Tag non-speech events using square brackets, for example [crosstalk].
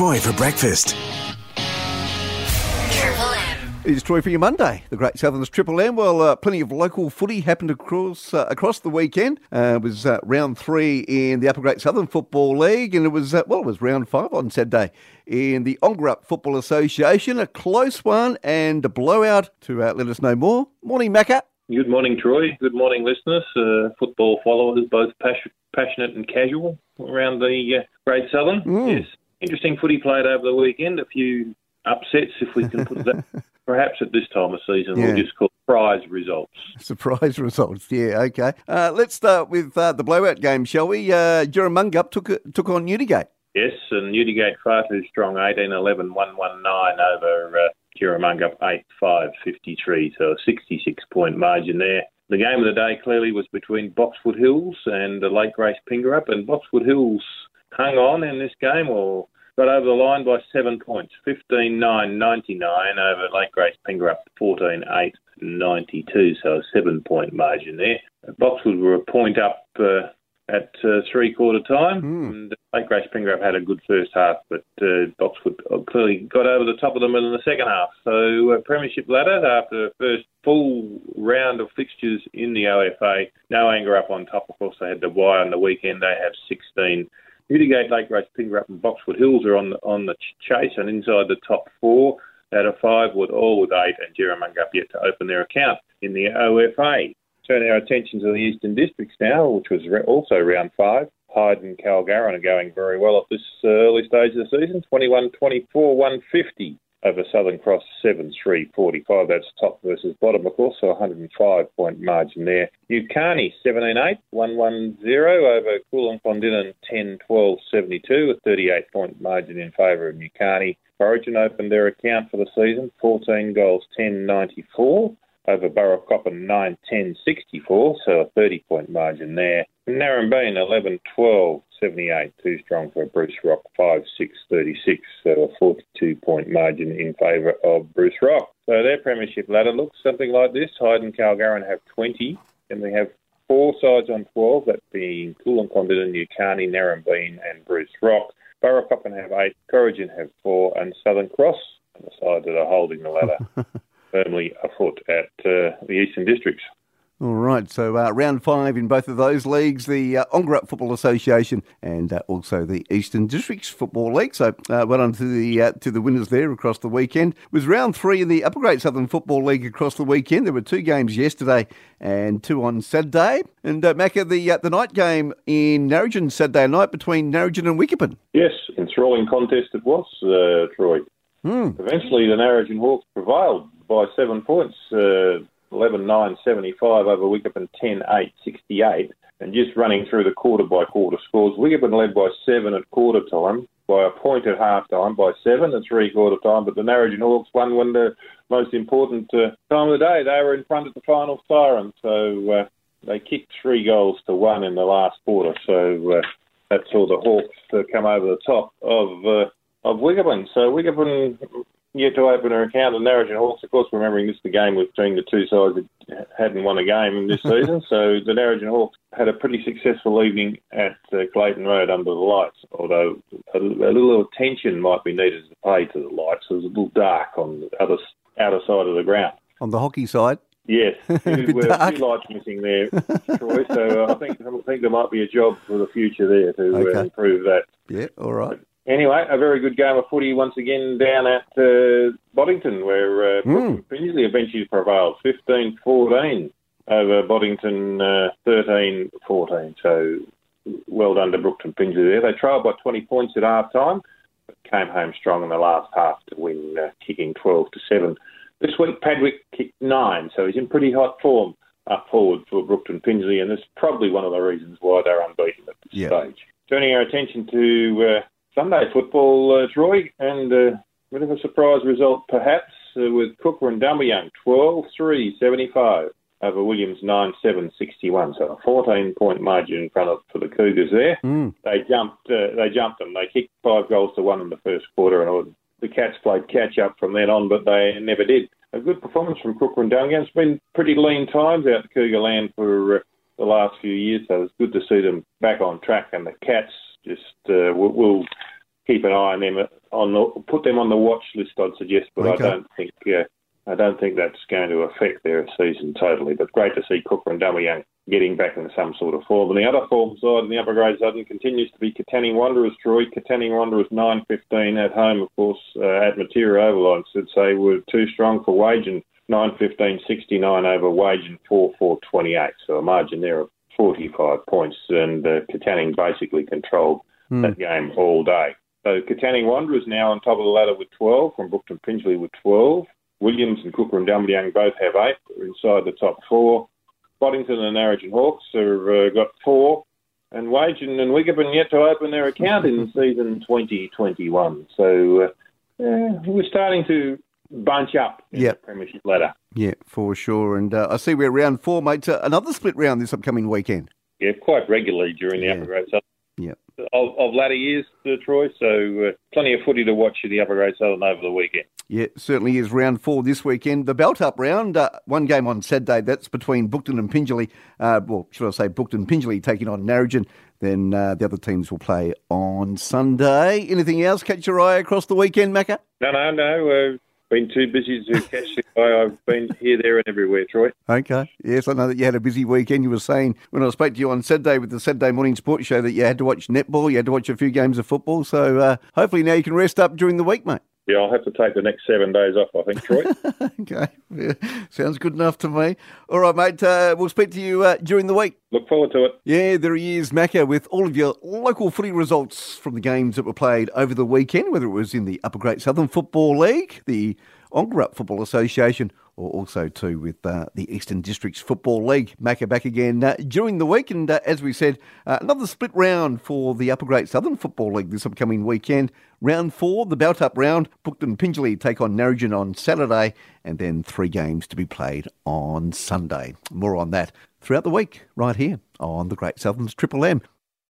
Troy for breakfast. It's Troy for your Monday. The Great Southern's Triple M. Well, uh, plenty of local footy happened across uh, across the weekend. Uh, it was uh, round three in the Upper Great Southern Football League, and it was uh, well, it was round five on Saturday in the Ongerup Football Association. A close one and a blowout. To uh, let us know more. Morning, Macca. Good morning, Troy. Good morning, listeners. Uh, football followers, both passion, passionate and casual around the uh, Great Southern. Mm. Yes, interesting footy played over the weekend. A few upsets, if we can put that. [laughs] Perhaps at this time of season, Yeah. we'll just call prize results. Surprise [laughs] results. Yeah, okay. Uh, let's start with uh, the blowout game, shall we? Uh, Jerramungup took took on Newdegate. Yes, and Newdegate far too strong, 18-11, 1-1-9 over uh, Jerramungup 8-5, 53, so a 66-point margin there. The game of the day clearly was between Boxwood Hills and the Lake Grace Pingrup, and Boxwood Hills hung on in this game or got over the line by seven points, 15-9-99 over Lake Grace Pingrup, 14-8. 92, so a seven point margin there. Boxwood were a point up uh, at uh, three quarter time. And Lake Grace Pingrup had a good first half, but uh, Boxwood clearly got over the top of them in the second half. So, uh, Premiership ladder after the first full round of fixtures in the OFA. Ongerup on top. Of course, they had the wire on the weekend. They have 16. Newdegate, Lake Grace, Pingrup, and Boxwood Hills are on the, on the ch- chase and inside the top four out of five, with all with eight, and Jerramungup yet to open their account in the OFA. Turn our attention to the Eastern Districts now, which was re- also round five. Hyden Karlgarin are going very well at this uh, early stage of the season. 21 24 150 over Southern Cross 7 3 45. That's top versus bottom, of course, so 105 point margin there. Nukarni 17 8 1 1 0 over Kulin 10 12 72, a 38 point margin in favour of Nukarni. Corrigin opened their account for the season 14 goals 10 94 over Burracoppin 9 10 64, so a 30 point margin there. Narembeen 11 12 78, too strong for Bruce Rock 5 6 36, so a 42 point margin in favour of Bruce Rock. So their premiership ladder looks something like this. Hyden Karlgarin have 20, and we have four sides on 12, that being Kulin Kondinin, Nukarni, Narembeen, and Bruce Rock. Burracoppin have eight, Corrigin have four, and Southern Cross on the side that are holding the ladder [laughs] firmly afoot at uh, the Eastern Districts. All right, so uh, round five in both of those leagues, the uh, Ongerup Football Association and uh, also the Eastern Districts Football League. So uh, well on to the uh, to the winners there across the weekend. It was round three in the Upper Great Southern Football League across the weekend. There were two games yesterday and two on Saturday. And uh, Macca, the uh, the night game in Narrogin Saturday night between Narrogin and Wickepin. Yes, enthralling contest it was, uh, Troy. Eventually, the Narrogin Hawks prevailed by seven points, uh, 11-9, 75 over Wickepin 10-8, 68. And just running through the quarter by quarter scores, Wickepin led by seven at quarter time, by a point at half time, by seven at three quarter time. But the Narrogin Hawks won when the most important uh, time of the day. They were in front of the final siren, so uh, they kicked three goals to one in the last quarter. So uh, that saw the Hawks uh, come over the top of uh, of Wickepin. So Wickepin yet to open their account. The Narrogin Hawks, of course, remembering this is the game between the two sides that hadn't won a game in this [laughs] season. So the Narrogin Hawks had a pretty successful evening at uh, Clayton Road under the lights, although a, a little attention might be needed to pay to the lights. It was a little dark on the other outer side of the ground. On the hockey side, Yes, [laughs] there were a few lights missing there, [laughs] Troy. So uh, I think I think there might be a job for the future there to uh, improve that. yeah, all right. Anyway, a very good game of footy once again down at uh, Boddington, where uh, Mm. Pingelly eventually prevailed 15 14 over Boddington uh, 13 14. So well done to Brookton Pingelly there. They trailed by 20 points at half time, but came home strong in the last half to win, uh, kicking 12 to 7. This week, Padwick kicked nine, so he's in pretty hot form up forward for Brookton Pingelly, and that's probably one of the reasons why they're unbeaten at this Yeah. stage. Turning our attention to uh, Sunday football, uh, Troy, and uh, a bit of a surprise result perhaps uh, with Kukerin Dumbleyung 12 3 75 over Williams 9 7 61. So a 14 point margin in front of for the Cougars there. Mm. They jumped. Uh, they jumped them. They kicked five goals to one in the first quarter, and the Cats played catch up from then on, but they never did. A good performance from Kukerin Dumbleyung. It's been pretty lean times out at Cougar Land for uh, the last few years, so it's good to see them back on track. And the Cats just uh, we'll, we'll, keep an eye on them on the put them on the watch list. I'd suggest, but okay. I don't think uh, I don't think that's going to affect their season totally. But great to see Cooper and Young getting back in some sort of form. And the other form side in the upper grade Southern continues to be Katanning Wanderers. Troy Katanning Wanderers nine fifteen at home, of course, uh, at Matera Oval. I should say were too strong for Wagin nine fifteen sixty nine over Wagin four four twenty eight. So a margin there of forty five points, and uh, Katanning basically controlled mm. that game all day. So Katanning Wanderers now on top of the ladder with 12, from Brookton Pingelly with 12. Williams and Kukerin Dumbleyung both have eight. They're inside the top four. Boddington and Narrogin Hawks have uh, got four. And Wagin and Wickepin yet to open their account in [laughs] season 2021. So uh, we're starting to bunch up in yep. the Premiership ladder. Yeah, for sure. And uh, I see we're round four, mate. Uh, another split round this upcoming weekend. Yeah, quite regularly during the yeah. upper grade yeah. Of, of latter years, uh, Troy. So uh, plenty of footy to watch in the upper grade southern over the weekend. Yeah, certainly is round four this weekend. The belt up round, uh, one game on Saturday, that's between Brookton and Pingelly. Uh, well, should I say Brookton Pingelly taking on Narrogin. Then uh, the other teams will play on Sunday. Anything else catch your eye across the weekend, Macca? No, no, no. Been too busy to catch the eye. I've been here, there, and everywhere, Troy. Okay. Yes, I know that you had a busy weekend. You were saying when I spoke to you on Saturday with the Saturday Morning Sports Show that you had to watch netball, you had to watch a few games of football. So uh, hopefully now you can rest up during the week, mate. Yeah, I'll have to take the next seven days off, I think, Troy. [laughs] okay. Yeah. Sounds good enough to me. All right, mate. Uh, we'll speak to you uh, during the week. Look forward to it. Yeah, there he is, Macca, with all of your local footy results from the games that were played over the weekend, whether it was in the Upper Great Southern Football League, the Ongerup Football Association, also too with uh, the Eastern Districts Football League. Macca back again uh, during the week, and uh, as we said, uh, another split round for the Upper Great Southern Football League this upcoming weekend. Round four, the Belt Up round. Brookton Pingelly take on Narrogin on Saturday, and then three games to be played on Sunday. More on that throughout the week, right here on the Great Southern's Triple M.